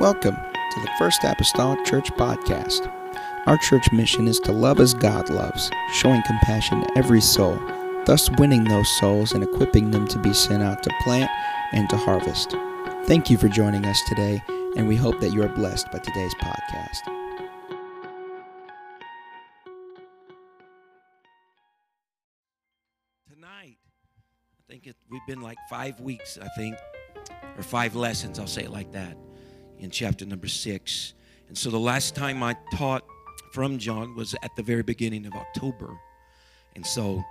Welcome to the First Apostolic Church Podcast. Our church mission is to love as God loves, showing compassion to every soul, thus winning those souls and equipping them to be sent out to plant and to harvest. Thank you for joining us today, and we hope that you are blessed by today's podcast. Tonight, I think it, we've been like five weeks, I think, or five lessons, I'll say it like that, in chapter number six. And so the last time I taught from John was at the very beginning of October. And so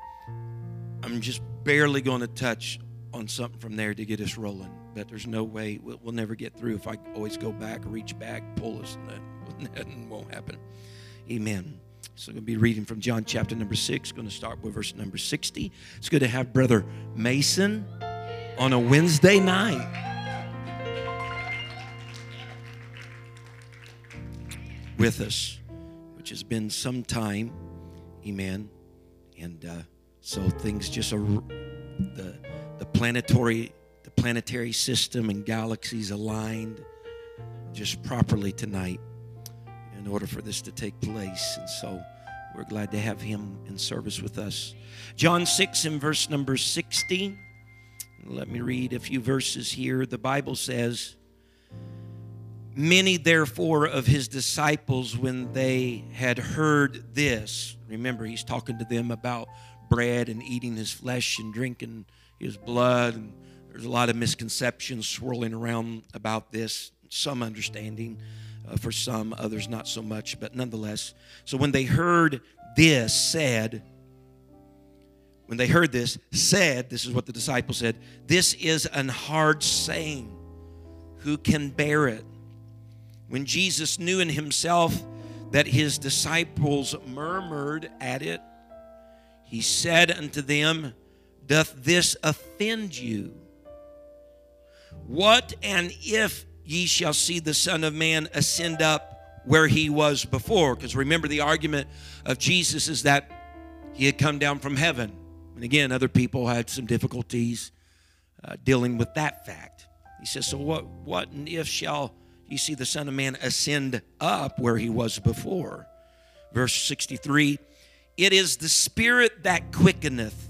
I'm just barely going to touch on something from there to get us rolling. But there's no way we'll, we'll never get through if I always go back, reach back, pull us, and that, that won't happen. Amen. So I'm going to be reading from John chapter number six. Going to start with verse number 60. It's good to have Brother Mason on a Wednesday night. With us, which has been some time. Amen. And uh, so things just are the the planetary the planetary system and galaxies aligned just properly tonight in order for this to take place. And so we're glad to have him in service with us. John 6 and verse number 60. Let me read a few verses here. The Bible says, Many, therefore, of his disciples, when they had heard this, remember, he's talking to them about bread and eating his flesh and drinking his blood. And there's a lot of misconceptions swirling around about this, some understanding uh, for some, others not so much, but nonetheless. So when they heard this said, when they heard this said, this is what the disciples said, this is an hard saying. Who can bear it? When Jesus knew in himself that his disciples murmured at it, he said unto them, Doth this offend you? What and if ye shall see the Son of Man ascend up where he was before? Because remember, the argument of Jesus is that he had come down from heaven. And again, other people had some difficulties uh, dealing with that fact. He says, So what, what and if shall ye see the Son of Man ascend up where he was before? Verse 63 It is the Spirit that quickeneth,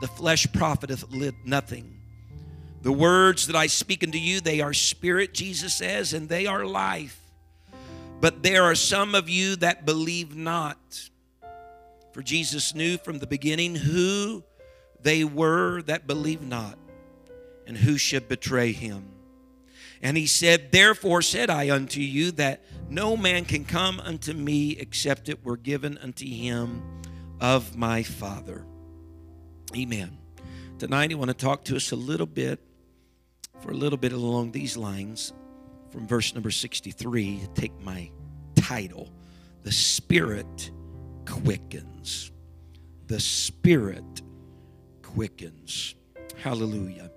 the flesh profiteth nothing. The words that I speak unto you, they are spirit, Jesus says, and they are life. But there are some of you that believe not. For Jesus knew from the beginning who they were that believed not and who should betray him. And he said, Therefore said I unto you that no man can come unto me except it were given unto him of my Father. Amen. Tonight I want to talk to us a little bit, for a little bit along these lines, from verse number 63 to take my title The Spirit Quickens. The Spirit quickens. Hallelujah.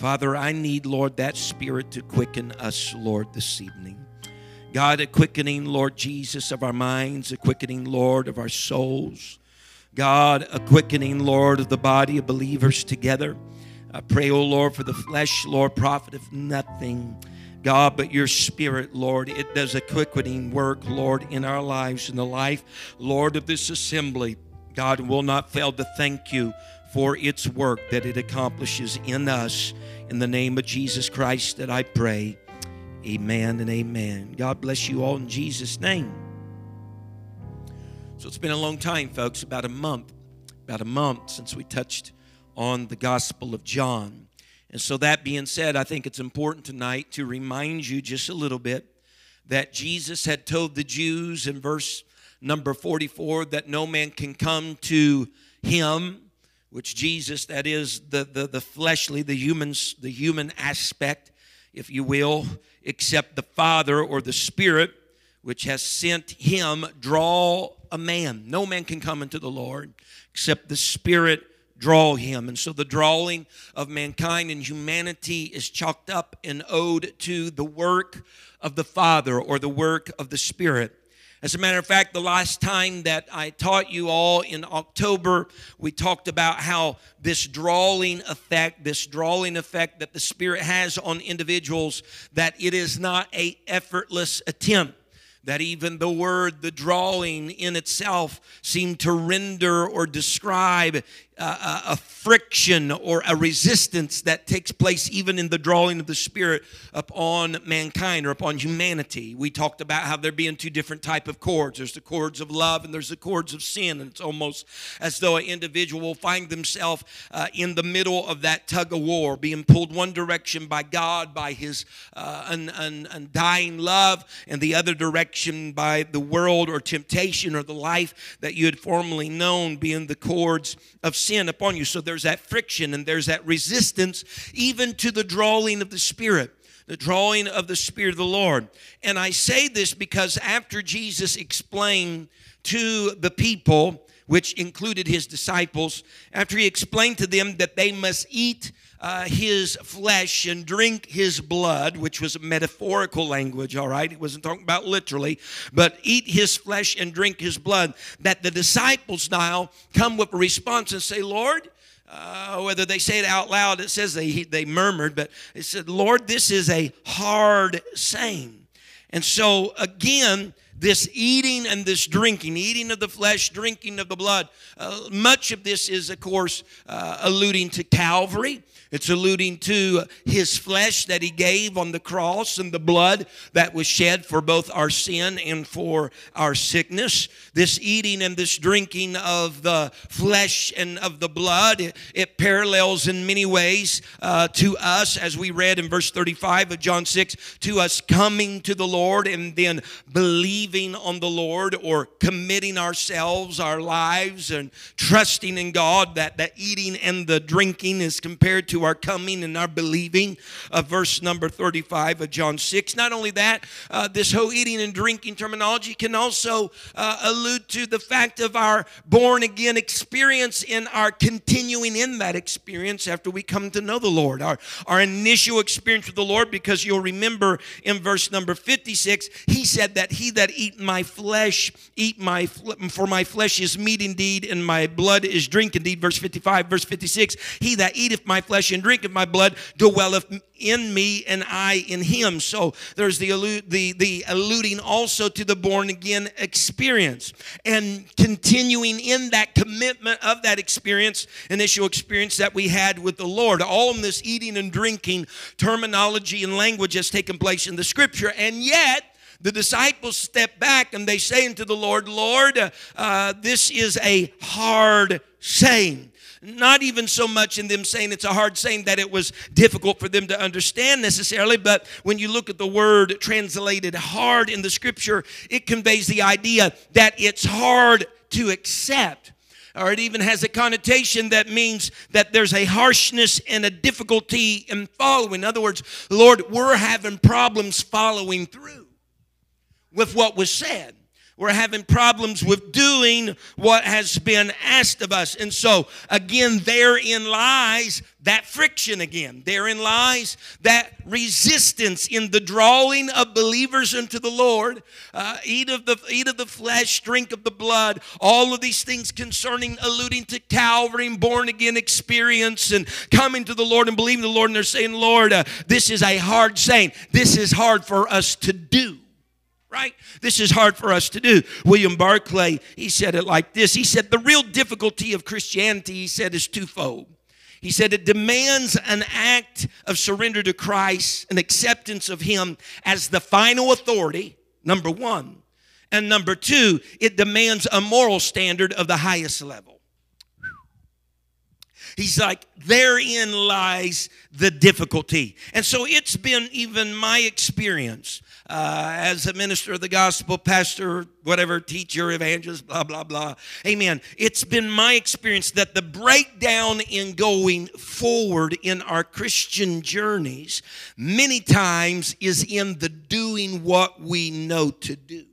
Father, I need, Lord, that Spirit to quicken us, Lord, this evening. God, a quickening, Lord Jesus, of our minds, a quickening, Lord, of our souls. God, a quickening, Lord, of the body of believers together. I pray, O Lord, for the flesh, Lord, profiteth nothing. God, but your spirit, Lord, it does a quickening work, Lord, in our lives, in the life, Lord, of this assembly. God will not fail to thank you for its work that it accomplishes in us. In the name of Jesus Christ, that I pray. Amen and amen. God bless you all in Jesus' name. So it's been a long time, folks, about a month, about a month since we touched on the Gospel of John. And so, that being said, I think it's important tonight to remind you just a little bit that Jesus had told the Jews in verse number 44 that no man can come to him which jesus that is the, the, the fleshly the humans the human aspect if you will except the father or the spirit which has sent him draw a man. No man can come into the lord except the spirit draw him. And so the drawing of mankind and humanity is chalked up and owed to the work of the father or the work of the spirit As a matter of fact, the last time that I taught you all in October, we talked about how this drawing effect, this drawing effect that the Spirit has on individuals, that it is not a effortless attempt. That even the word, the drawing in itself, seemed to render or describe a, friction or a resistance that takes place even in the drawing of the Spirit upon mankind or upon humanity. We talked about how there being two different type of cords. There's the cords of love and there's the cords of sin. And it's almost as though an individual will find themselves uh, in the middle of that tug of war, being pulled one direction by God, by His uh, un, un, undying love, and the other direction by the world or temptation or the life that you had formerly known, being the cords of sin sin upon you. So there's that friction and there's that resistance, even to the drawing of the Spirit the drawing of the Spirit of the Lord. And I say this because after Jesus explained to the people, which included his disciples, after he explained to them that they must eat uh, his flesh and drink his blood, which was metaphorical language, all right? He wasn't talking about literally, but eat his flesh and drink his blood. That the disciples now come with a response and say, Lord, uh, whether they say it out loud, it says they, they murmured, but it said, Lord, this is a hard saying. And so, again, this eating and this drinking, eating of the flesh, drinking of the blood, uh, much of this is, of course, uh, alluding to Calvary. It's alluding to his flesh that he gave on the cross and the blood that was shed for both our sin and for our sickness. This eating and this drinking of the flesh and of the blood, it, it parallels in many ways uh, to us, as we read in verse 35 of John 6, to us coming to the Lord and then believing on the Lord or committing ourselves, our lives, and trusting in God that the eating and the drinking is compared to our coming and our believing. Uh, verse number 35 of John 6. Not only that, uh, this whole eating and drinking terminology can also uh, allude to the fact of our born again experience in our continuing in that experience after we come to know the Lord. Our, our initial experience with the Lord, because you'll remember in verse number 56, he said that he that eat my flesh, eat my, for my flesh is meat indeed, and my blood is drink indeed. Verse 55, verse 56, he that eateth my flesh and drinketh my blood dwelleth in me and I in him. So there's the, the, the alluding also to the born again experience and continuing in that commitment of that experience, initial experience that we had with the Lord. All in this eating and drinking terminology and language has taken place in the scripture. And yet, the disciples step back and they say unto the Lord, Lord, uh, this is a hard saying. Not even so much in them saying it's a hard saying that it was difficult for them to understand necessarily, but when you look at the word translated hard in the scripture, it conveys the idea that it's hard to accept or it even has a connotation that means that there's a harshness and a difficulty in following. In other words, Lord, we're having problems following through with what was said. We're having problems with doing what has been asked of us. And so, again, therein lies that friction again. Therein lies that resistance in the drawing of believers into the Lord. Uh, eat of the eat of the flesh, drink of the blood. All of these things concerning, alluding to Calvary and born again experience and coming to the Lord and believing the Lord. And they're saying, Lord, uh, this is a hard saying. This is hard for us to do right? This is hard for us to do. William Barclay, he said it like this. He said, The real difficulty of Christianity, he said, is twofold. He said it demands an act of surrender to Christ, an acceptance of Him as the final authority, number one. And number two, it demands a moral standard of the highest level. He's like, therein lies the difficulty. And so it's been even my experience uh, as a minister of the gospel, pastor, whatever, teacher, evangelist, blah, blah, blah. Amen. It's been my experience that the breakdown in going forward in our Christian journeys many times is in the doing what we know to do.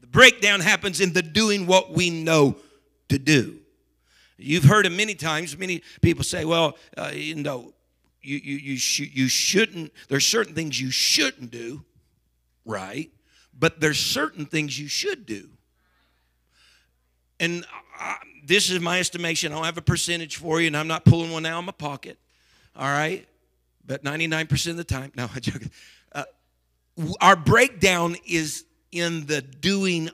The breakdown happens in the doing what we know to do. You've heard it many times. Many people say, well, uh, you know, you, you, you, sh- you shouldn't, there's certain things you shouldn't do, right? but there's certain things you should do. And I, this is my estimation. I don't have a percentage for you, and I'm not pulling one out of my pocket. All right? But 99% of the time, no, I'm joking. Uh, our breakdown is in the doing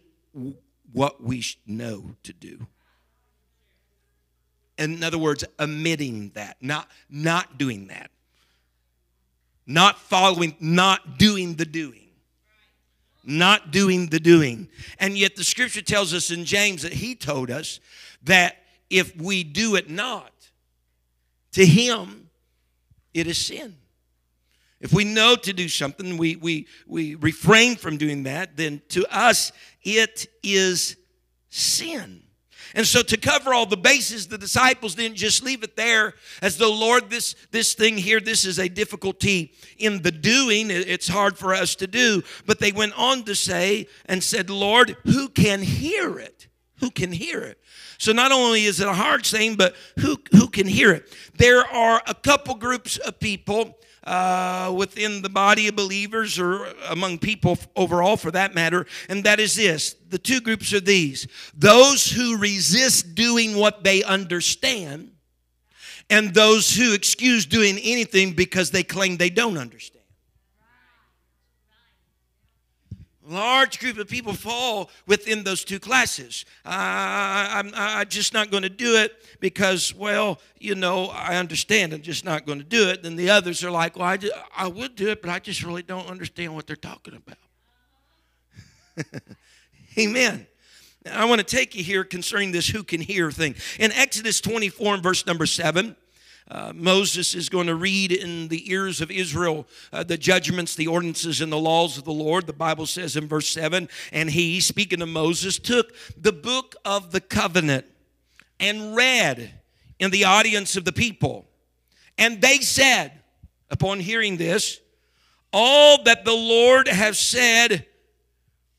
what we know to do. In other words, omitting that, not, not doing that, not following, not doing the doing not doing the doing. And yet the scripture tells us in James that he told us that if we do it not, to him it is sin. If we know to do something, we, we, we refrain from doing that, then to us it is sin. And so to cover all the bases, the disciples didn't just leave it there as though, Lord, this, this thing here, this is a difficulty in the doing. It's hard for us to do. But they went on to say and said, Lord, who can hear it? Who can hear it? So not only is it a hard saying, but who, who can hear it? There are a couple groups of people uh, within the body of believers or among people overall for that matter, and that is this the two groups are these those who resist doing what they understand, and those who excuse doing anything because they claim they don't understand. Large group of people fall within those two classes. I'm, I'm just not going to do it because, well, you know, I understand. I'm just not going to do it. Then the others are like, well, I, I would do it, but I just really don't understand what they're talking about. Amen. Now, I want to take you here concerning this who can hear thing. In Exodus 24 and verse number 7, uh, Moses is going to read in the ears of Israel uh, the judgments, the ordinances, and the laws of the Lord. The Bible says in verse 7 And he, speaking of Moses, took the book of the covenant and read in the audience of the people. And they said, upon hearing this, All that the Lord has said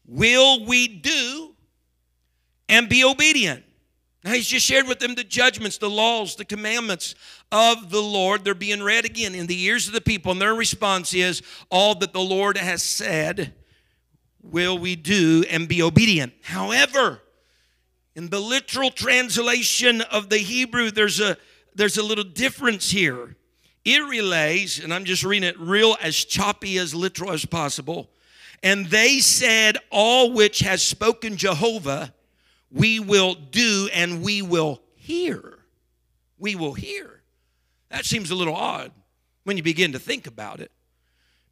will we do and be obedient. Now, he's just shared with them the judgments, the laws, the commandments of the Lord. They're being read again in the ears of the people, and their response is, All that the Lord has said will we do and be obedient. However, in the literal translation of the Hebrew, there's a there's a little difference here. It relays, and I'm just reading it real as choppy as literal as possible. And they said, All which has spoken Jehovah we will do and we will hear. We will hear. That seems a little odd when you begin to think about it.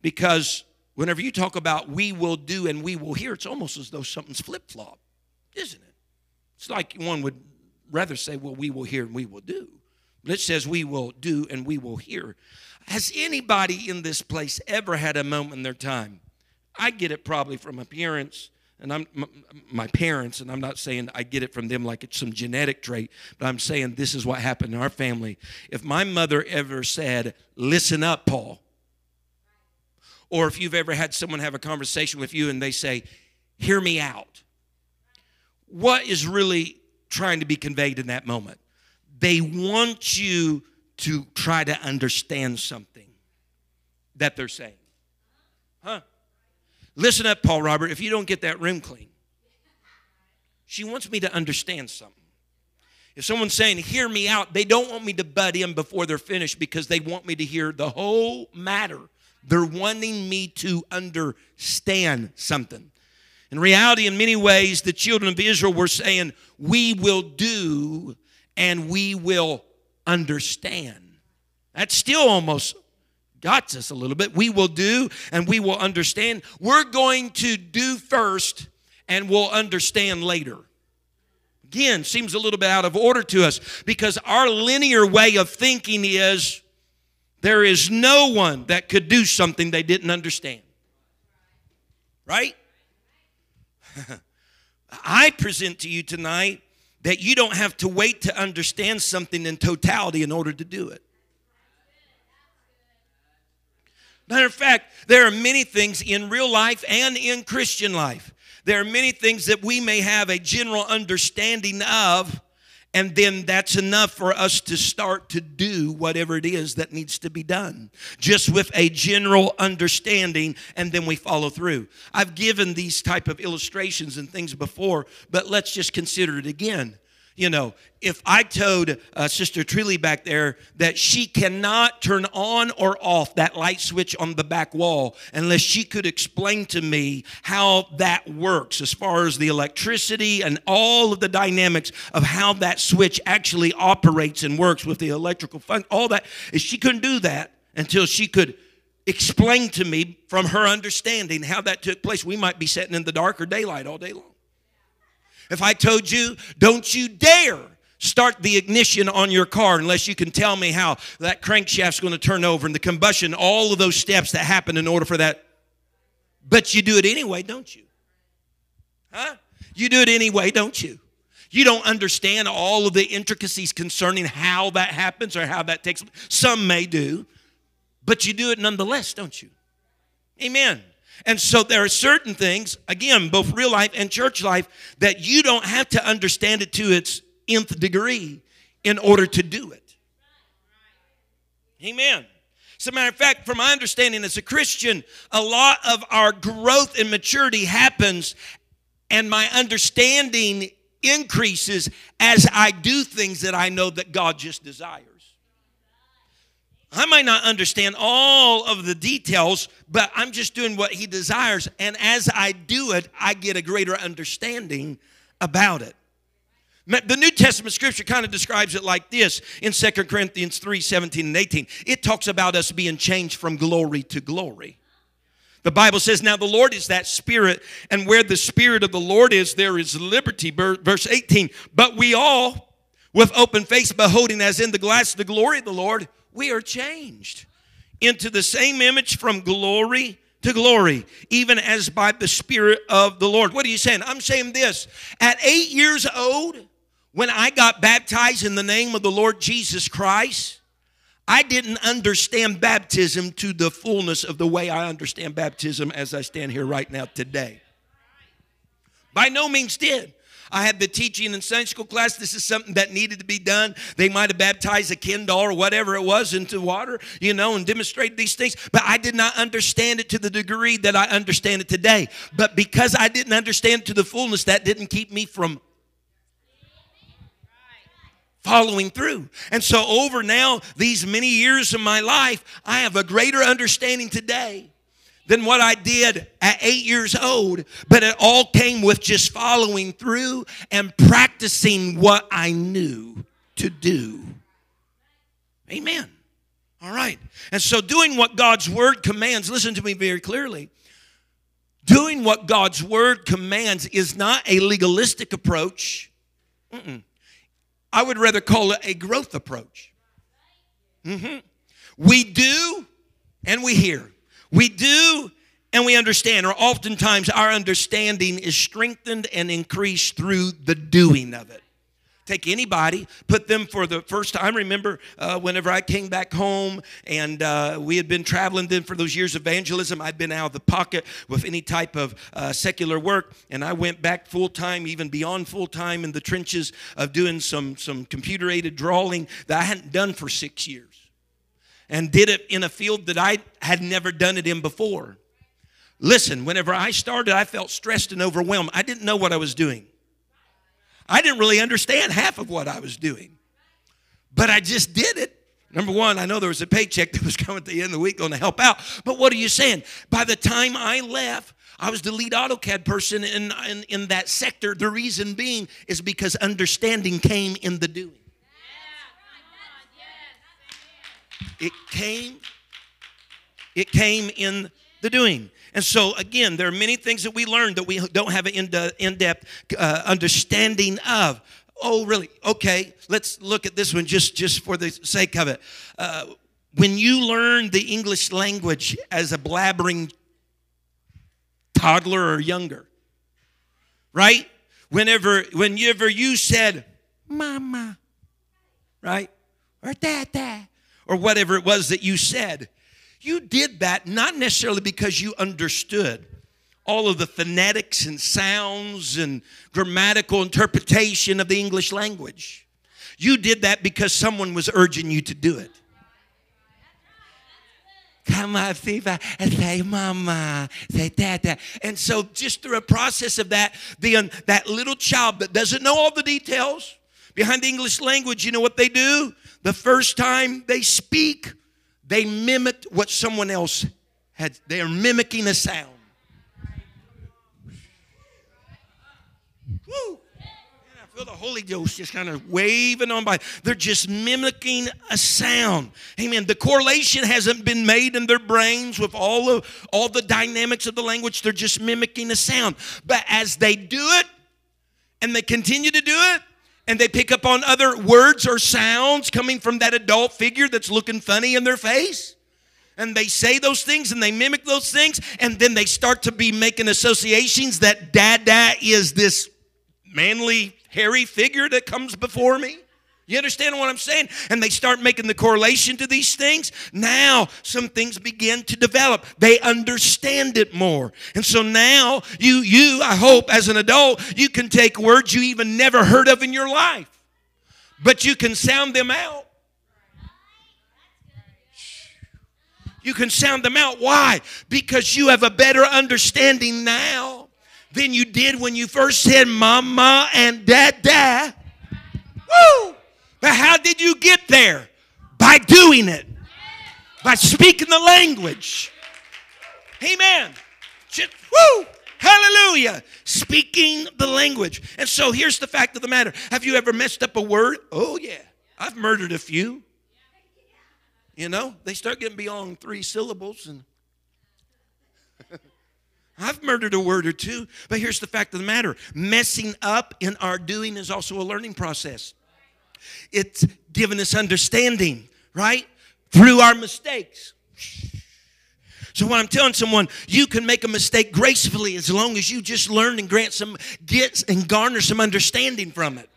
Because whenever you talk about we will do and we will hear, it's almost as though something's flip flop, isn't it? It's like one would rather say, well, we will hear and we will do. But it says we will do and we will hear. Has anybody in this place ever had a moment in their time? I get it probably from appearance and I'm my parents, and I'm not saying I get it from them like it's some genetic trait, but I'm saying this is what happened in our family. If my mother ever said, "Listen up, Paul," or if you've ever had someone have a conversation with you and they say, "Hear me out," what is really trying to be conveyed in that moment? They want you to try to understand something that they're saying. Huh? Listen up, Paul Robert, if you don't get that room clean. She wants me to understand something. If someone's saying, hear me out, they don't want me to butt in before they're finished because they want me to hear the whole matter. They're wanting me to understand something. In reality, in many ways, the children of Israel were saying, We will do and we will understand. That's still almost got us a little bit. We will do and we will understand. We're going to do first and we'll understand later. Again, seems a little bit out of order to us because our linear way of thinking is there is no one that could do something they didn't understand. Right? I present to you tonight that you don't have to wait to understand something in totality in order to do it. Matter of fact, there are many things in real life and in Christian life. There are many things that we may have a general understanding of, And then that's enough for us to start to do whatever it is that needs to be done, just with a general understanding, and then we follow through. I've given these type of illustrations and things before, but let's just consider it again. You know, if I told uh, Sister Trilly back there that she cannot turn on or off that light switch on the back wall unless she could explain to me how that works as far as the electricity and all of the dynamics of how that switch actually operates and works with the electrical fun, all that, if she couldn't do that until she could explain to me from her understanding how that took place, we might be sitting in the dark or daylight all day long. If I told you, don't you dare start the ignition on your car unless you can tell me how that crankshaft's going to turn over and the combustion, all of those steps that happen in order for that. But you do it anyway, don't you? Huh? You do it anyway, don't you? You don't understand all of the intricacies concerning how that happens or how that takes Some may do, but you do it nonetheless, don't you? Amen. And so there are certain things, again, both real life and church life, that you don't have to understand it to its nth degree in order to do it. Amen. As a matter of fact, from my understanding as a Christian, a lot of our growth and maturity happens, and my understanding increases as I do things that I know that God just desires. I might not understand all of the details, but I'm just doing what He desires. And as I do it, I get a greater understanding about it. The New Testament scripture kind of describes it like this in 2 Corinthians 3 17 and 18. It talks about us being changed from glory to glory. The Bible says, Now the Lord is that Spirit, and where the Spirit of the Lord is, there is liberty. Verse 18. But we all, with open face, beholding as in the glass the glory of the Lord, we are changed into the same image from glory to glory, even as by the Spirit of the Lord. What are you saying? I'm saying this. At eight years old, when I got baptized in the name of the Lord Jesus Christ, I didn't understand baptism to the fullness of the way I understand baptism as I stand here right now today. By no means did. I had the teaching in Sunday school class. This is something that needed to be done. They might have baptized a Ken doll or whatever it was into water, you know, and demonstrated these things. But I did not understand it to the degree that I understand it today. But because I didn't understand to the fullness, that didn't keep me from following through. And so, over now, these many years of my life, I have a greater understanding today than what I did at eight years old, but it all came with just following through and practicing what I knew to do. Amen. All right. And so, doing what God's word commands, listen to me very clearly. Doing what God's word commands is not a legalistic approach. Mm-mm. I would rather call it a growth approach. Mm-hmm. We do and we hear. We do and we understand, or oftentimes our understanding is strengthened and increased through the doing of it. Take anybody, put them for the first time. Remember uh, whenever I came back home and uh, we had been traveling then for those years of evangelism, I'd been out of the pocket with any type of uh, secular work, and I went back full time, even beyond full time, in the trenches of doing some, some computer aided drawing that I hadn't done for six years and did it in a field that I had never done it in before. Listen, whenever I started, I felt stressed and overwhelmed. I didn't know what I was doing. I didn't really understand half of what I was doing, but I just did it. Number one, I know there was a paycheck that was coming at the end of the week going to help out. But what are you saying? By the time I left, I was the lead AutoCAD person in, in, in that sector. The reason being is because understanding came in the doing. It came, it came in the doing. And so, again, there are many things that we learn that we don't have an in depth uh, understanding of. Oh, really? Okay, let's look at this one just, just for the sake of it. Uh, when you learn the English language as a blabbering toddler or younger, right? Whenever, whenever you said, Mama, right? Or Dad, or whatever it was that you said. You did that not necessarily because you understood all of the phonetics and sounds and grammatical interpretation of the English language. You did that because someone was urging you to do it. Come on, Fifa, and say mama, say dada. And so just through a process of that, the, that little child that doesn't know all the details behind the English language, you know what they do? The first time they speak, they mimicked what someone else had. They are mimicking a sound. Woo! I feel the Holy Ghost just kind of waving on by. They're just mimicking a sound. Amen. The correlation hasn't been made in their brains with all of all the dynamics of the language. They're just mimicking a sound. But as they do it, and they continue to do it, and they pick up on other words or sounds coming from that adult figure that's looking funny in their face. And they say those things and they mimic those things, and then they start to be making associations that dada is this manly hairy figure that comes before me? You understand what I'm saying? And they start making the correlation to these things. Now, some things begin to develop. They understand it more. And so now, you, you, I hope, as an adult, you can take words you even never heard of in your life, but you can sound them out. You can sound them out. Why? Because you have a better understanding now than you did when you first said mama and dada. Woo! But how did you get there? By doing it, by speaking the language. Amen. Just, woo! Hallelujah. Speaking the language. And so here's the fact of the matter. Have you ever messed up a word? Oh, yeah. I've murdered a few. You know, they start getting beyond three syllables and I've murdered a word or two, but here's the fact of the matter messing up in our doing is also a learning process. It's given us understanding, right? Through our mistakes. So when I'm telling someone you can make a mistake gracefully as long as you just learn and grant some gets and garner some understanding from it.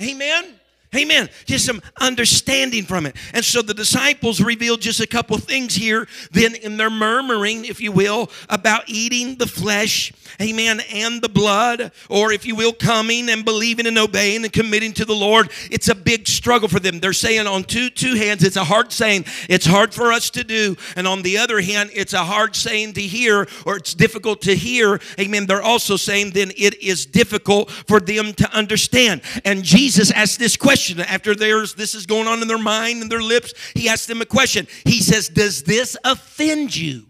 Amen. Amen. Just some understanding from it. And so the disciples revealed just a couple things here, then in their murmuring, if you will, about eating the flesh, amen, and the blood, or if you will, coming and believing and obeying and committing to the Lord. It's a big struggle for them. They're saying on two two hands, it's a hard saying, it's hard for us to do. And on the other hand, it's a hard saying to hear, or it's difficult to hear. Amen. They're also saying then it is difficult for them to understand. And Jesus asked this question question after there's this is going on in their mind and their lips. He asks them a question. He says, Does this offend you?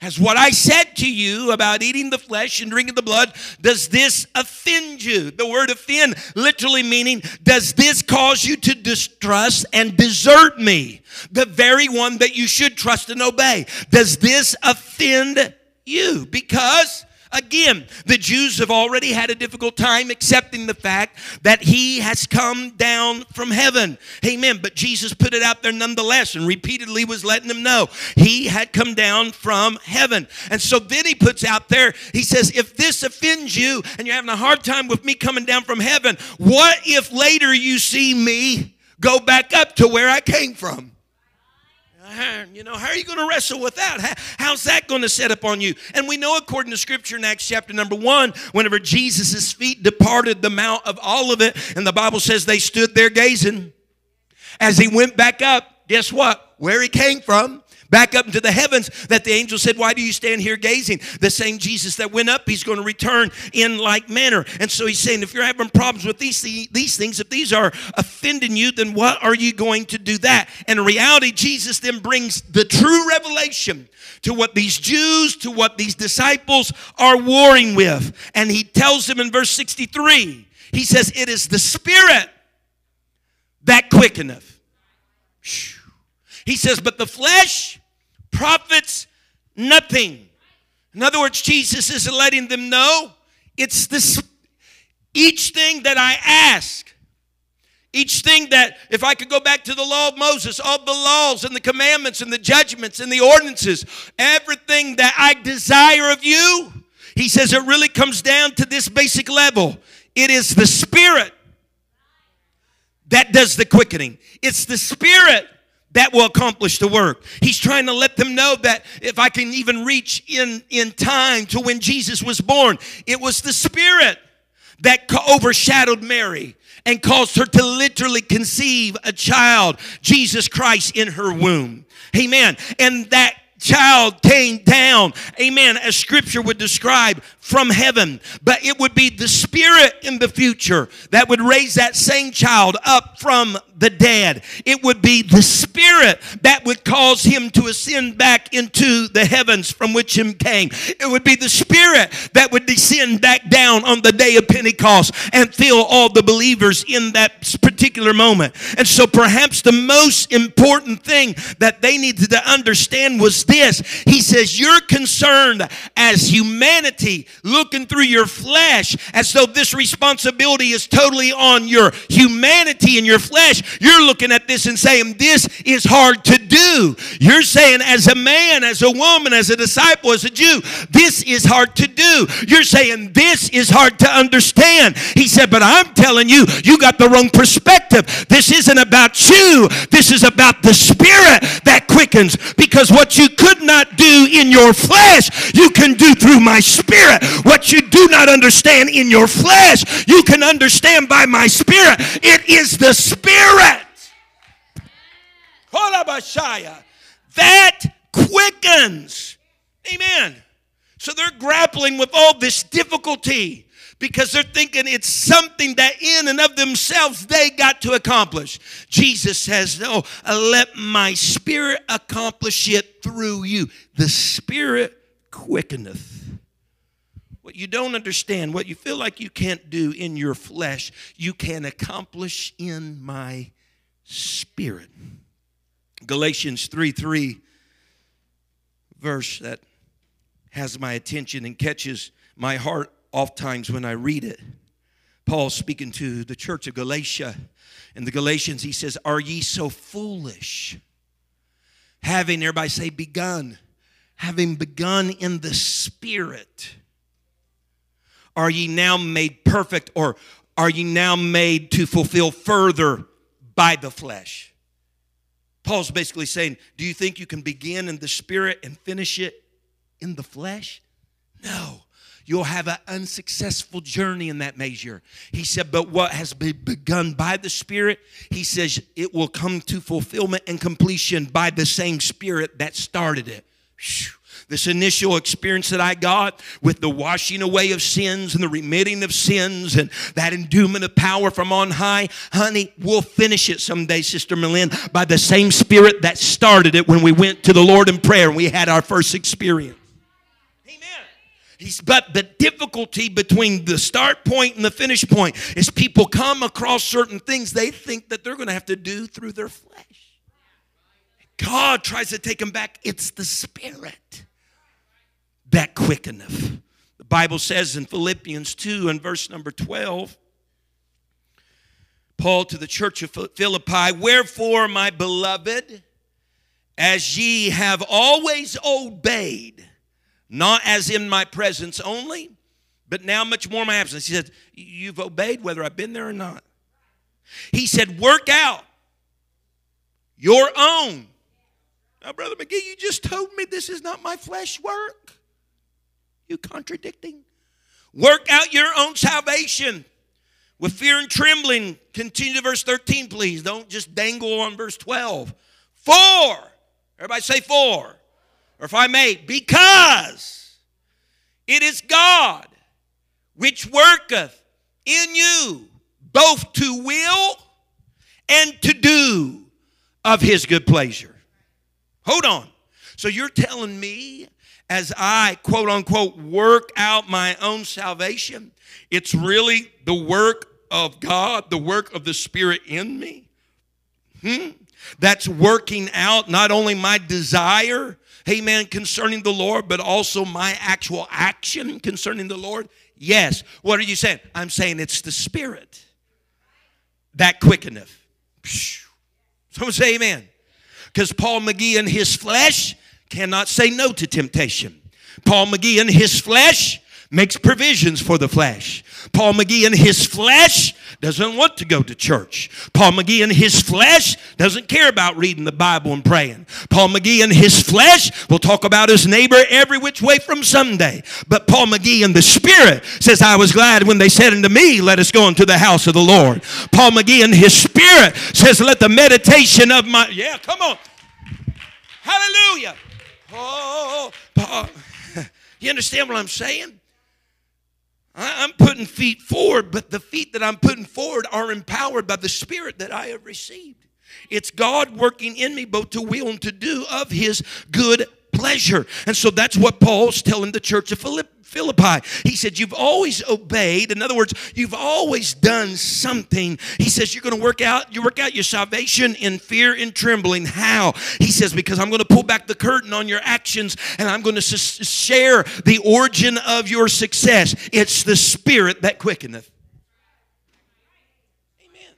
Has what I said to you about eating the flesh and drinking the blood, does this offend you? The word offend literally meaning, does this cause you to distrust and desert me? The very one that you should trust and obey. Does this offend you? Because Again, the Jews have already had a difficult time accepting the fact that he has come down from heaven. Amen. But Jesus put it out there nonetheless and repeatedly was letting them know he had come down from heaven. And so then he puts out there, he says, if this offends you and you're having a hard time with me coming down from heaven, what if later you see me go back up to where I came from? You know, how are you going to wrestle with that? How's that going to set up on you? And we know, according to Scripture in Acts chapter number one, whenever Jesus' feet departed the Mount of Olivet, and the Bible says they stood there gazing. As he went back up, guess what? Where he came from, back up into the heavens that the angel said, Why do you stand here gazing? The same Jesus that went up, he's going to return in like manner. And so he's saying, If you're having problems with these, these things, if these are offending you, then what are you going to do that? And in reality, Jesus then brings the true revelation to what these Jews, to what these disciples are warring with. And he tells them in verse 63, he says, It is the Spirit that quickeneth. He says, But the flesh profits nothing. In other words, Jesus is letting them know it's this each thing that I ask, each thing that, if I could go back to the law of Moses, all the laws and the commandments and the judgments and the ordinances, everything that I desire of you, he says it really comes down to this basic level. It is the Spirit that does the quickening, it's the Spirit that will accomplish the work. He's trying to let them know that if I can even reach in, in time to when Jesus was born, it was the Spirit that overshadowed Mary and caused her to literally conceive a child, Jesus Christ, in her womb. Amen. And that child came down, amen, as scripture would describe from heaven. But it would be the Spirit in the future that would raise that same child up from the dead. It would be the Spirit that would cause him to ascend back into the heavens from which him came. It would be the Spirit that would descend back down on the day of Pentecost and fill all the believers in that particular moment. And so perhaps the most important thing that they needed to understand was this. He says, You're concerned as humanity looking through your flesh as though this responsibility is totally on your humanity and your flesh. You're looking at this and saying, This is hard to do. You're saying, as a man, as a woman, as a disciple, as a Jew, this is hard to do. You're saying, This is hard to understand. He said, But I'm telling you, you got the wrong perspective. This isn't about you, this is about the Spirit that quickens. Because what you could not do in your flesh, you can do through my Spirit. What you do not understand in your flesh, you can understand by my Spirit. It is the Spirit. That quickens. Amen. So they're grappling with all this difficulty because they're thinking it's something that in and of themselves they got to accomplish. Jesus says, No, let my spirit accomplish it through you. The spirit quickeneth. What you don't understand, what you feel like you can't do in your flesh, you can accomplish in my spirit. Galatians 3 3, verse that has my attention and catches my heart oft times when I read it. Paul speaking to the church of Galatia. In the Galatians, he says, Are ye so foolish? Having, everybody say, begun. Having begun in the spirit, are ye now made perfect, or are ye now made to fulfill further by the flesh? Paul's basically saying, Do you think you can begin in the spirit and finish it in the flesh? No. You'll have an unsuccessful journey in that measure. He said, But what has been begun by the Spirit, he says it will come to fulfillment and completion by the same Spirit that started it. This initial experience that I got with the washing away of sins and the remitting of sins and that endowment of power from on high, honey, we'll finish it someday, Sister Malin, by the same Spirit that started it when we went to the Lord in prayer and we had our first experience. He's, but the difficulty between the start point and the finish point is people come across certain things they think that they're going to have to do through their flesh. God tries to take them back. It's the Spirit that quickeneth. The Bible says in Philippians 2 and verse number 12, Paul to the church of Philippi, Wherefore, my beloved, as ye have always obeyed, not as in my presence only, but now much more in my absence. He said, You've obeyed whether I've been there or not. He said, Work out your own. Now, Brother McGee, you just told me this is not my flesh work. You contradicting. Work out your own salvation with fear and trembling. Continue to verse 13, please. Don't just dangle on verse 12. For, everybody say for or if I may, because it is God which worketh in you both to will and to do of his good pleasure. Hold on. So you're telling me as I quote unquote work out my own salvation, it's really the work of God, the work of the Spirit in me? Hmm? That's working out not only my desire amen, concerning the Lord, but also my actual action concerning the Lord? Yes. What are you saying? I'm saying it's the Spirit that quickeneth. Someone say amen. Because Paul McGee in his flesh cannot say no to temptation. Paul McGee in his flesh makes provisions for the flesh. Paul McGee in his flesh doesn't want to go to church. Paul McGee in his flesh doesn't care about reading the Bible and praying. Paul McGee in his flesh will talk about his neighbor every which way from Sunday. But Paul McGee in the spirit says, I was glad when they said unto me, Let us go into the house of the Lord. Paul McGee in his spirit says, Let the meditation of my, yeah, come on. Hallelujah. Oh, Paul. You understand what I'm saying? I'm putting feet forward, but the feet that I'm putting forward are empowered by the Spirit that I have received. It's God working in me both to will and to do of His good pleasure. And so that's what Paul's telling the church of Philippi. Philippi. He said, You've always obeyed. In other words, you've always done something. He says, You're going to work out, you work out your salvation in fear and trembling. How? He says, Because I'm going to pull back the curtain on your actions and I'm going to share the origin of your success. It's the spirit that quickeneth. Amen.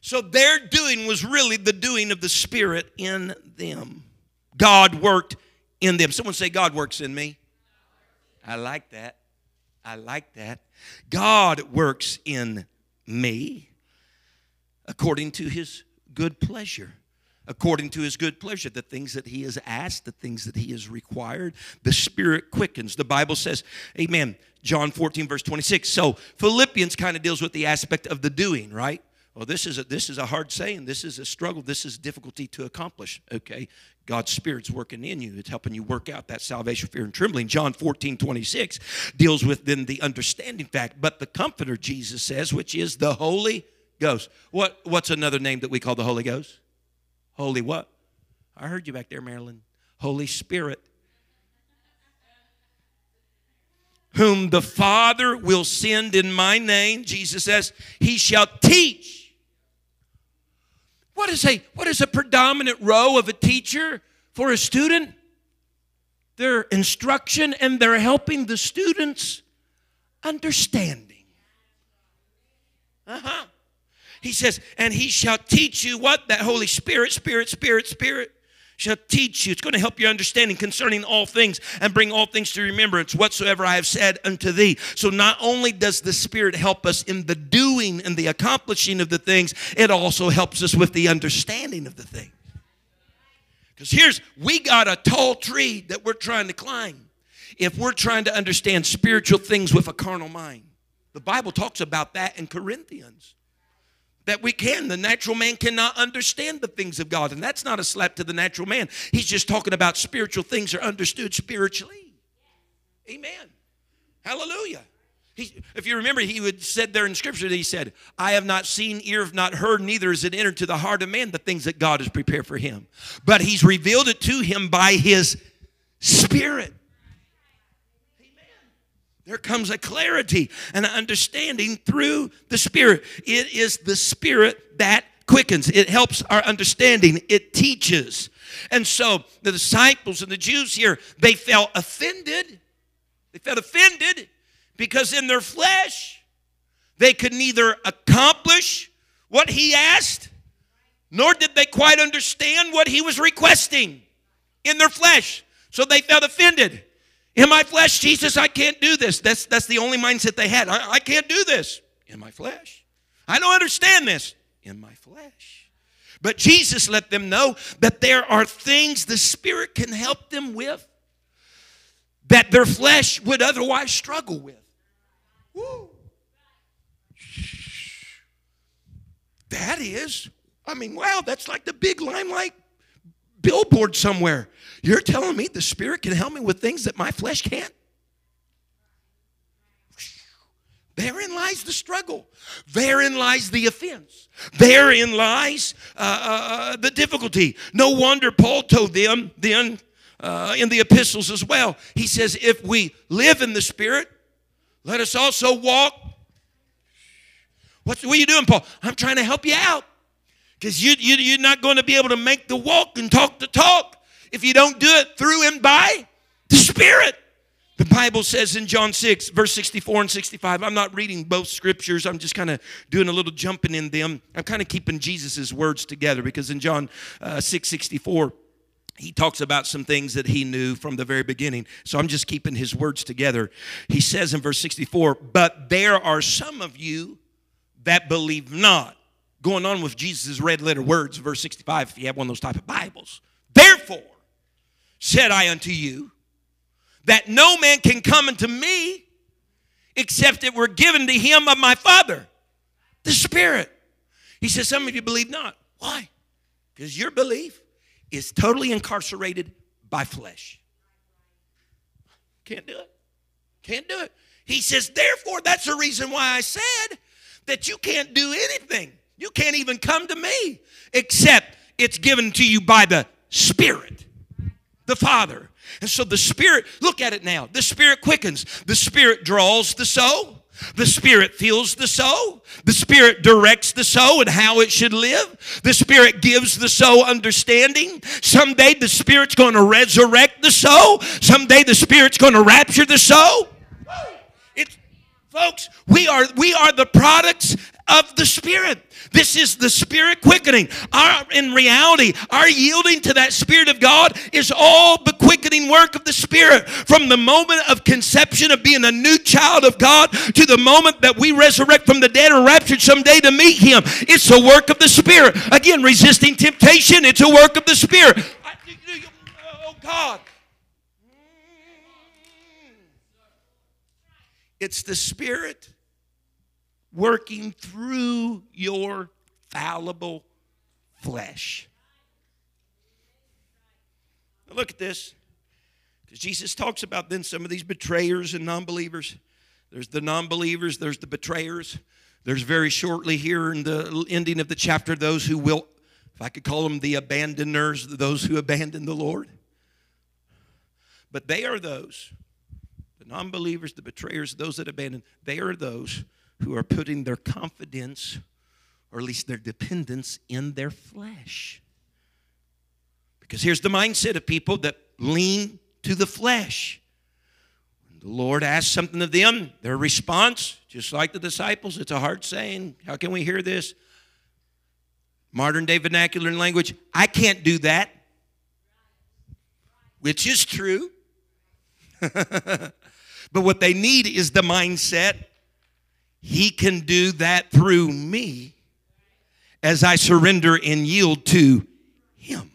So their doing was really the doing of the spirit in them. God worked in them. Someone say, God works in me. I like that. I like that. God works in me according to his good pleasure. According to his good pleasure, the things that he has asked, the things that he has required, the Spirit quickens. The Bible says, Amen. John 14, verse 26. So Philippians kind of deals with the aspect of the doing, right? Well, this is a, this is a hard saying. This is a struggle. This is difficulty to accomplish. Okay, God's Spirit's working in you. It's helping you work out that salvation, fear, and trembling. John 14, 26 deals with then the understanding fact. But the Comforter, Jesus says, which is the Holy Ghost. What, what's another name that we call the Holy Ghost? Holy what? I heard you back there, Marilyn. Holy Spirit. Whom the Father will send in my name, Jesus says, he shall teach what is a what is a predominant role of a teacher for a student? Their instruction and they're helping the students understanding. Uh-huh. He says, and he shall teach you what? That Holy Spirit, Spirit, Spirit, Spirit shall teach you. It's going to help your understanding concerning all things and bring all things to remembrance whatsoever I have said unto thee. So not only does the Spirit help us in the doing and the accomplishing of the things, it also helps us with the understanding of the thing. Because here's, we got a tall tree that we're trying to climb. If we're trying to understand spiritual things with a carnal mind, the Bible talks about that in Corinthians that we can. The natural man cannot understand the things of God. And that's not a slap to the natural man. He's just talking about spiritual things are understood spiritually. Amen. Hallelujah. He, if you remember, he would said there in Scripture he said, "Eye have not seen, ear have not heard, neither has it entered to the heart of man the things that God has prepared for him." But He's revealed it to him by His Spirit. There comes a clarity and an understanding through the Spirit. It is the Spirit that quickens, it helps our understanding, it teaches. And so the disciples and the Jews here, they felt offended. They felt offended because in their flesh, they could neither accomplish what he asked, nor did they quite understand what he was requesting in their flesh. So they felt offended. In my flesh, Jesus, I can't do this. That's, that's the only mindset they had. I, I can't do this in my flesh. I don't understand this in my flesh. But Jesus let them know that there are things the Spirit can help them with that their flesh would otherwise struggle with. Woo. That is, I mean, wow, that's like the big limelight billboard somewhere. You're telling me the Spirit can help me with things that my flesh can't? Therein lies the struggle. Therein lies the offense. Therein lies uh, uh, uh, the difficulty. No wonder Paul told them then uh, in the epistles as well. He says, If we live in the Spirit, let us also walk. What's, what are you doing, Paul? I'm trying to help you out. Because you, you, you're not going to be able to make the walk and talk the talk if you don't do it through and by the Spirit. The Bible says in John 6, verse 64 and 65, I'm not reading both scriptures, I'm just kind of doing a little jumping in them. I'm kind of keeping Jesus' words together because in John uh, 6 64, he talks about some things that he knew from the very beginning. So I'm just keeping his words together. He says in verse 64, But there are some of you that believe not. Going on with Jesus' red letter words, verse 65, if you have one of those type of Bibles. Therefore, said I unto you, that no man can come unto me except it were given to him of my Father, the Spirit. He says, Some of you believe not. Why? Because your belief is totally incarcerated by flesh. Can't do it. Can't do it. He says, Therefore, that's the reason why I said that you can't do anything. You can't even come to me except it's given to you by the Spirit, the Father. And so the Spirit, look at it now. The Spirit quickens, the Spirit draws the soul. The Spirit fills the soul. The Spirit directs the soul and how it should live. The Spirit gives the soul understanding. Someday the Spirit's going to resurrect the soul. Someday the Spirit's going to rapture the soul. It's, folks, we are we are the products of the Spirit. This is the Spirit quickening. Our, in reality, our yielding to that Spirit of God is all the quickening work of the Spirit. From the moment of conception of being a new child of God to the moment that we resurrect from the dead and raptured someday to meet Him, it's a work of the Spirit. Again, resisting temptation, it's a work of the Spirit. Oh, God. It's the Spirit working through your fallible flesh. Now look at this. Because Jesus talks about then some of these betrayers and non believers. There's the non believers, there's the betrayers. There's very shortly here in the ending of the chapter those who will, if I could call them the abandoners, those who abandon the Lord. But they are those, the non believers, the betrayers, those that abandon, they are those who are putting their confidence, or at least their dependence, in their flesh. Because here's the mindset of people that lean to the flesh. When the Lord asks something of them, their response, just like the disciples, it's a hard saying. How can we hear this? Modern day vernacular and language, I can't do that, which is true. but what they need is the mindset he can do that through me as I surrender and yield to Him.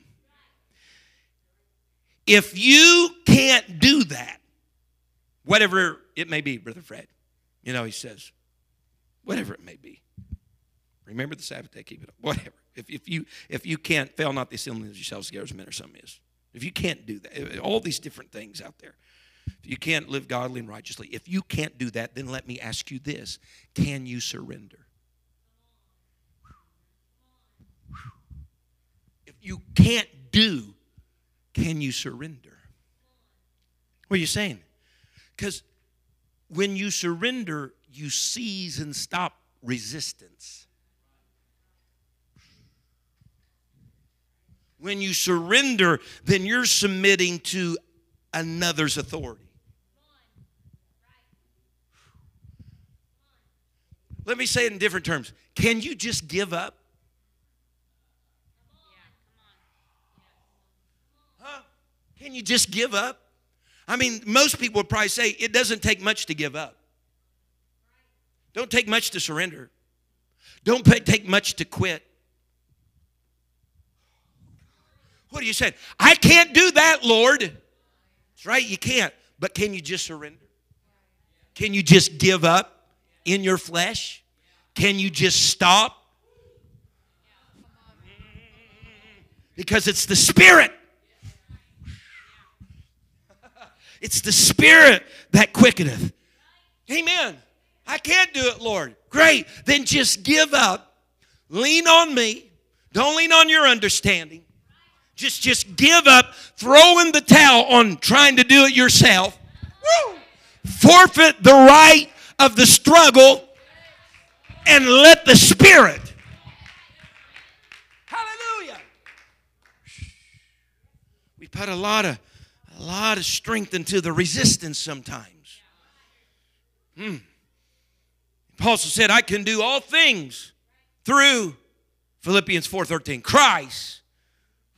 If you can't do that, whatever it may be, Brother Fred, you know, he says, whatever it may be. Remember the Sabbath day, keep it up. Whatever. If, if you if you can't fail not the assembly of yourselves together as men or something is. If you can't do that, all these different things out there. You can't live godly and righteously, if you can't do that, then let me ask you this can you surrender? If you can't do, can you surrender? What are you saying? Because when you surrender, you seize and stop resistance. When you surrender, then you're submitting to another's authority. Let me say it in different terms. Can you just give up? Huh? Can you just give up? I mean, most people would probably say it doesn't take much to give up. Don't take much to surrender. Don't take much to quit. What are you saying? I can't do that, Lord. Right, you can't. But can you just surrender? Can you just give up? in your flesh? Can you just stop? Because it's the Spirit. It's the Spirit that quickeneth. Amen. I can't do it, Lord. Great. Then just give up. Lean on me. Don't lean on your understanding. Just just give up. throwing the towel on trying to do it yourself. Woo! Forfeit the right of the struggle and let the Spirit. Hallelujah. We put a lot of a lot of strength into the resistance sometimes. Hmm. Paul said, I can do all things through Philippians 4:13. Christ.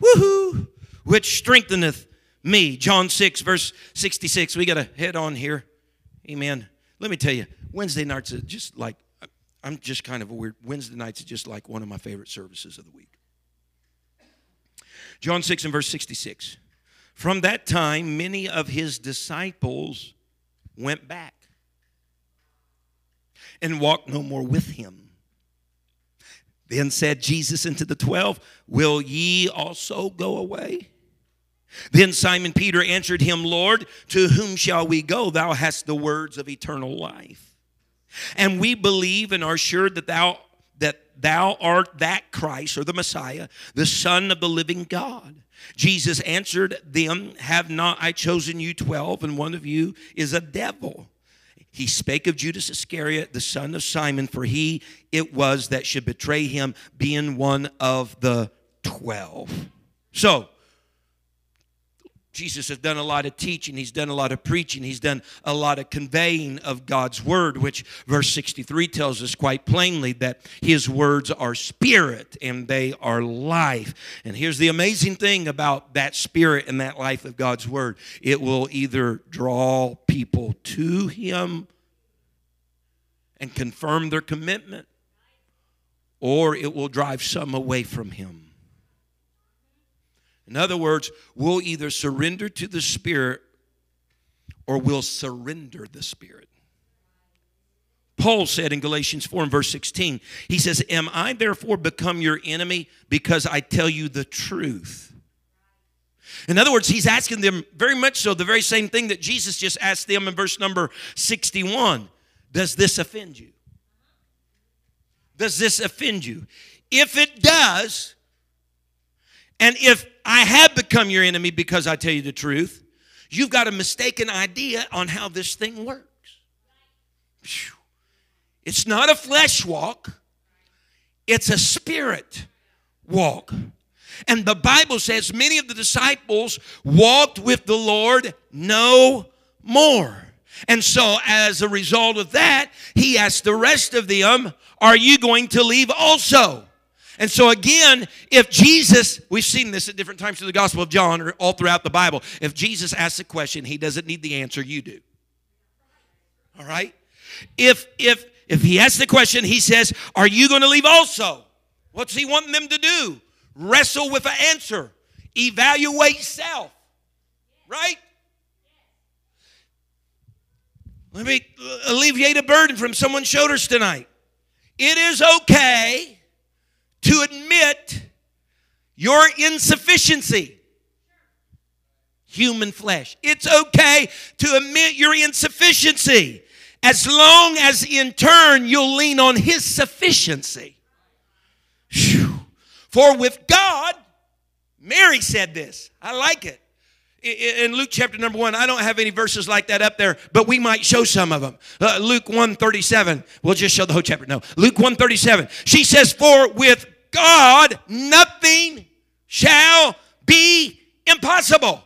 Woohoo! which strengtheneth me. John 6, verse 66. We got to head on here. Amen. Let me tell you, Wednesday nights are just like, I'm just kind of a weird, Wednesday nights are just like one of my favorite services of the week. John 6 and verse 66. From that time, many of his disciples went back and walked no more with him. Then said Jesus unto the twelve, Will ye also go away? Then Simon Peter answered him, Lord, to whom shall we go? Thou hast the words of eternal life. And we believe and are sure that thou that thou art that Christ or the Messiah, the Son of the living God. Jesus answered them, Have not I chosen you twelve, and one of you is a devil? He spake of Judas Iscariot, the son of Simon, for he it was that should betray him, being one of the twelve. So, Jesus has done a lot of teaching, he's done a lot of preaching, he's done a lot of conveying of God's word, which verse 63 tells us quite plainly that his words are spirit and they are life. And here's the amazing thing about that spirit and that life of God's word it will either draw people to him and confirm their commitment, or it will drive some away from him. In other words, we'll either surrender to the Spirit or we'll surrender the Spirit. Paul said in Galatians 4 and verse 16, he says, Am I therefore become your enemy because I tell you the truth? In other words, he's asking them very much so the very same thing that Jesus just asked them in verse number 61 Does this offend you? Does this offend you? If it does, and if I have become your enemy because I tell you the truth, you've got a mistaken idea on how this thing works. It's not a flesh walk, it's a spirit walk. And the Bible says many of the disciples walked with the Lord no more. And so, as a result of that, he asked the rest of them, Are you going to leave also? And so, again, if Jesus, we've seen this at different times through the Gospel of John or all throughout the Bible, if Jesus asks a question, he doesn't need the answer, you do. All right? If, if, if he asks the question, he says, Are you going to leave also? What's he wanting them to do? Wrestle with an answer, evaluate self. Right? Let me alleviate a burden from someone's shoulders tonight. It is okay to admit your insufficiency. Human flesh. It's okay to admit your insufficiency as long as in turn you'll lean on His sufficiency. Whew. For with God, Mary said this. I like it. In Luke chapter number one, I don't have any verses like that up there, but we might show some of them. Uh, Luke 137. We'll just show the whole chapter. No. Luke 137. She says, For with God nothing shall be impossible.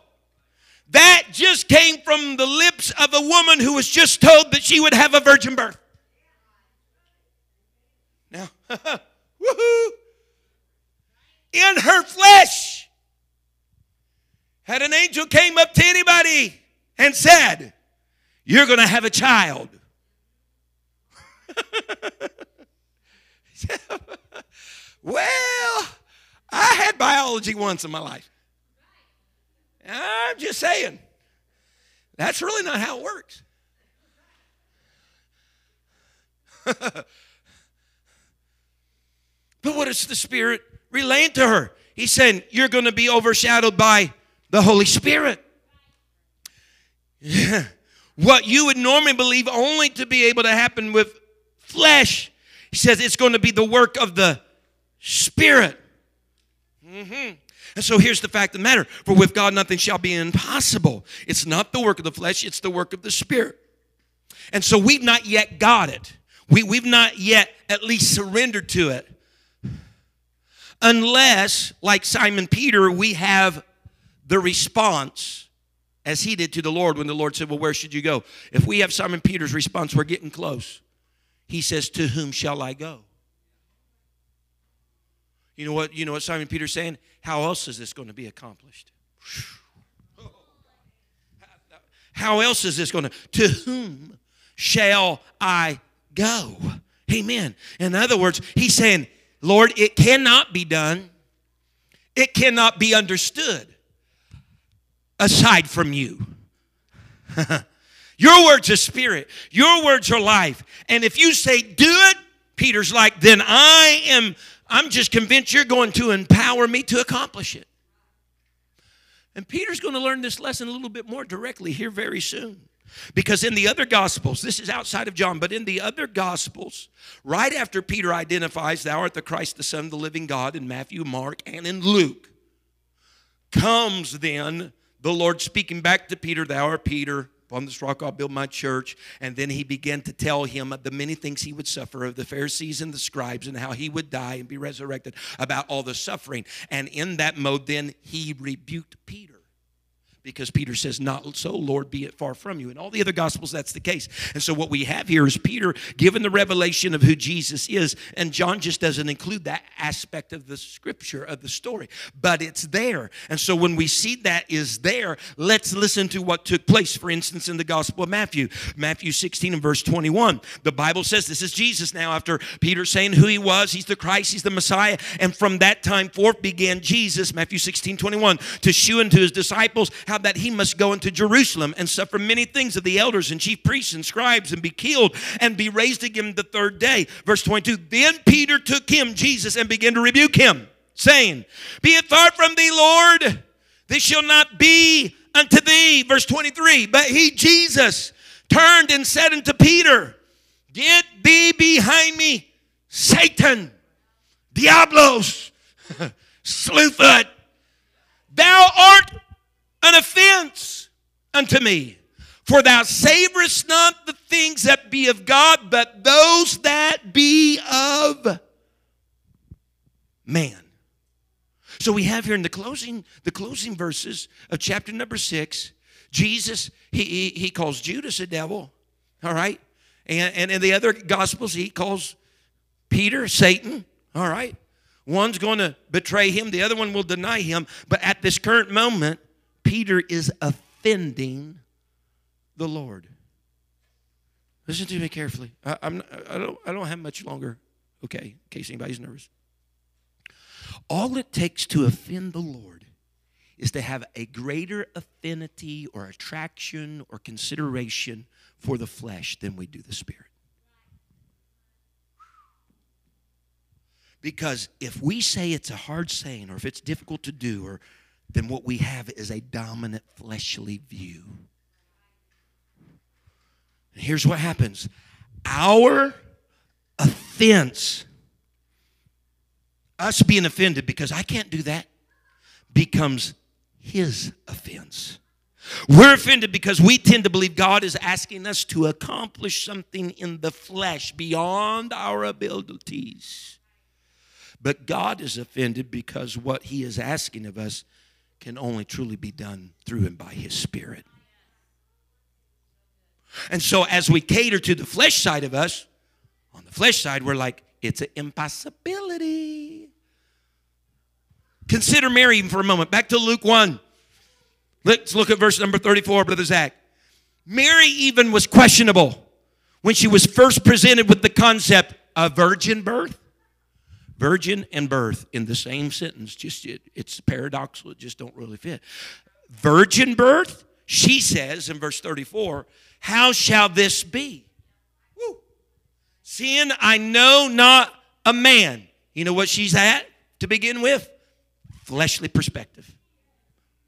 That just came from the lips of a woman who was just told that she would have a virgin birth. Now, woohoo! In her flesh, had an angel came up to anybody and said, You're going to have a child. Well, I had biology once in my life. I'm just saying, that's really not how it works. but what is the Spirit relaying to her? He's saying, You're going to be overshadowed by the Holy Spirit. what you would normally believe only to be able to happen with flesh, he says it's going to be the work of the Spirit. Mm-hmm. And so here's the fact of the matter for with God nothing shall be impossible. It's not the work of the flesh, it's the work of the Spirit. And so we've not yet got it. We, we've not yet at least surrendered to it. Unless, like Simon Peter, we have the response as he did to the Lord when the Lord said, Well, where should you go? If we have Simon Peter's response, we're getting close. He says, To whom shall I go? You know what? You know what Simon Peter's saying? How else is this going to be accomplished? How else is this going to? To whom shall I go? Amen. In other words, he's saying, Lord, it cannot be done, it cannot be understood aside from you. Your words are spirit, your words are life. And if you say, do it, Peter's like, then I am, I'm just convinced you're going to empower me to accomplish it. And Peter's going to learn this lesson a little bit more directly here very soon. Because in the other Gospels, this is outside of John, but in the other Gospels, right after Peter identifies, Thou art the Christ, the Son of the living God, in Matthew, Mark, and in Luke, comes then the Lord speaking back to Peter, Thou art Peter, upon this rock I'll build my church. And then he began to tell him the many things he would suffer of the Pharisees and the scribes and how he would die and be resurrected, about all the suffering. And in that mode, then he rebuked Peter because Peter says, Not so, Lord, be it far from you. In all the other gospels, that's the case. And so, what we have here is Peter given the revelation of who Jesus is, and John just doesn't include that aspect of the scripture, of the story, but it's there. And so, when we see that is there, let's listen to what took place, for instance, in the Gospel of Matthew, Matthew 16 and verse 21. The Bible says this is Jesus now, after Peter saying who he was, he's the Christ, he's the Messiah. And from that time forth began Jesus, Matthew 16 21, to shew unto his disciples that he must go into Jerusalem and suffer many things of the elders and chief priests and scribes and be killed and be raised again the third day. Verse 22 Then Peter took him, Jesus, and began to rebuke him, saying, Be it far from thee, Lord, this shall not be unto thee. Verse 23 But he, Jesus, turned and said unto Peter, Get thee behind me, Satan, Diablos, Slewfoot. Thou art an offense unto me. For thou savorest not the things that be of God, but those that be of man. So we have here in the closing, the closing verses of chapter number six, Jesus, he, he, he calls Judas a devil, all right? And, and in the other gospels, he calls Peter Satan, all right? One's going to betray him, the other one will deny him. But at this current moment, Peter is offending the Lord. Listen to me carefully. I, I'm, I, don't, I don't have much longer, okay, in case anybody's nervous. All it takes to offend the Lord is to have a greater affinity or attraction or consideration for the flesh than we do the spirit. Because if we say it's a hard saying or if it's difficult to do or then what we have is a dominant fleshly view. And here's what happens our offense, us being offended because I can't do that, becomes his offense. We're offended because we tend to believe God is asking us to accomplish something in the flesh beyond our abilities. But God is offended because what He is asking of us can only truly be done through and by His Spirit. And so, as we cater to the flesh side of us, on the flesh side, we're like, it's an impossibility. Consider Mary for a moment. Back to Luke 1. Let's look at verse number 34, Brother Zach. Mary even was questionable when she was first presented with the concept of virgin birth virgin and birth in the same sentence. Just it, it's paradoxical. It just don't really fit. Virgin birth she says in verse 34 how shall this be? Woo. seeing i know not a man. You know what she's at to begin with? Fleshly perspective.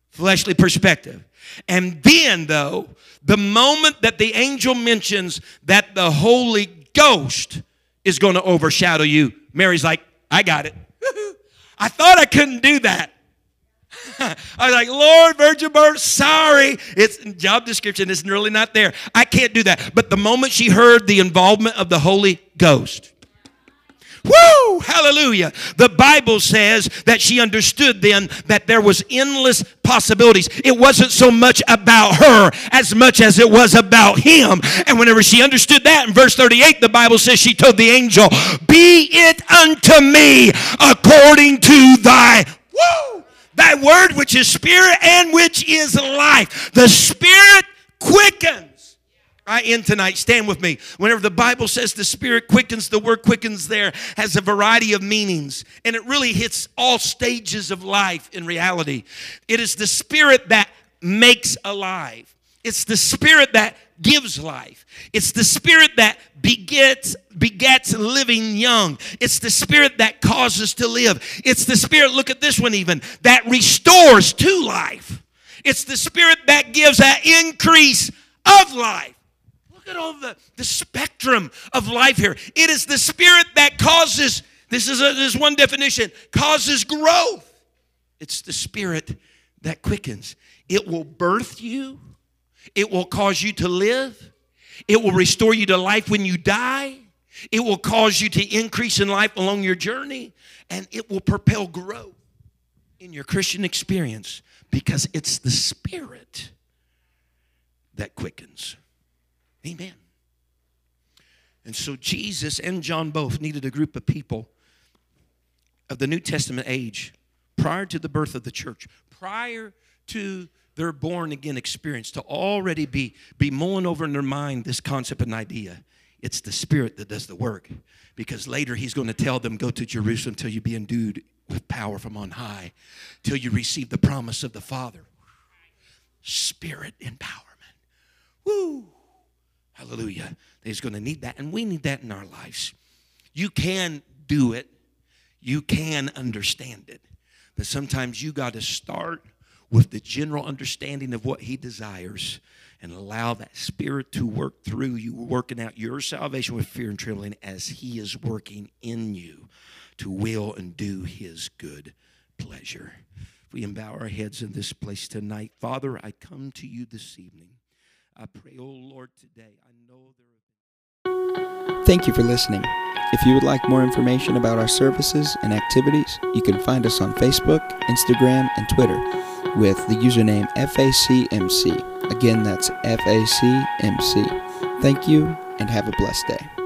Fleshly perspective. And then though the moment that the angel mentions that the holy ghost is going to overshadow you mary's like I got it. I thought I couldn't do that. I was like, Lord, Virgin Birth, sorry. It's job description it's really not there. I can't do that. But the moment she heard the involvement of the Holy Ghost, Woo! Hallelujah. The Bible says that she understood then that there was endless possibilities. It wasn't so much about her as much as it was about him. And whenever she understood that in verse 38, the Bible says she told the angel, Be it unto me according to thy woo! Thy word, which is spirit and which is life. The spirit quickens. I end tonight. Stand with me. Whenever the Bible says the Spirit quickens, the word quickens there has a variety of meanings, and it really hits all stages of life in reality. It is the Spirit that makes alive, it's the Spirit that gives life. It's the spirit that begets begets living young. It's the spirit that causes to live. It's the spirit, look at this one even, that restores to life. It's the spirit that gives an increase of life. Look at all the, the spectrum of life here. It is the spirit that causes, this is, a, this is one definition, causes growth. It's the spirit that quickens. It will birth you it will cause you to live. It will restore you to life when you die. It will cause you to increase in life along your journey. And it will propel growth in your Christian experience because it's the Spirit that quickens. Amen. And so Jesus and John both needed a group of people of the New Testament age prior to the birth of the church, prior to their born again experience to already be, be mulling over in their mind this concept and idea. It's the Spirit that does the work. Because later he's going to tell them, Go to Jerusalem till you be endued with power from on high, till you receive the promise of the Father. Spirit empowerment. Woo! Hallelujah. He's going to need that, and we need that in our lives. You can do it, you can understand it, but sometimes you got to start with the general understanding of what He desires and allow that Spirit to work through you, working out your salvation with fear and trembling as He is working in you to will and do His good pleasure. We bow our heads in this place tonight, Father, I come to you this evening. I pray, oh Lord, today, I know there. Thank you for listening. If you would like more information about our services and activities, you can find us on Facebook, Instagram, and Twitter with the username FACMC. Again, that's FACMC. Thank you and have a blessed day.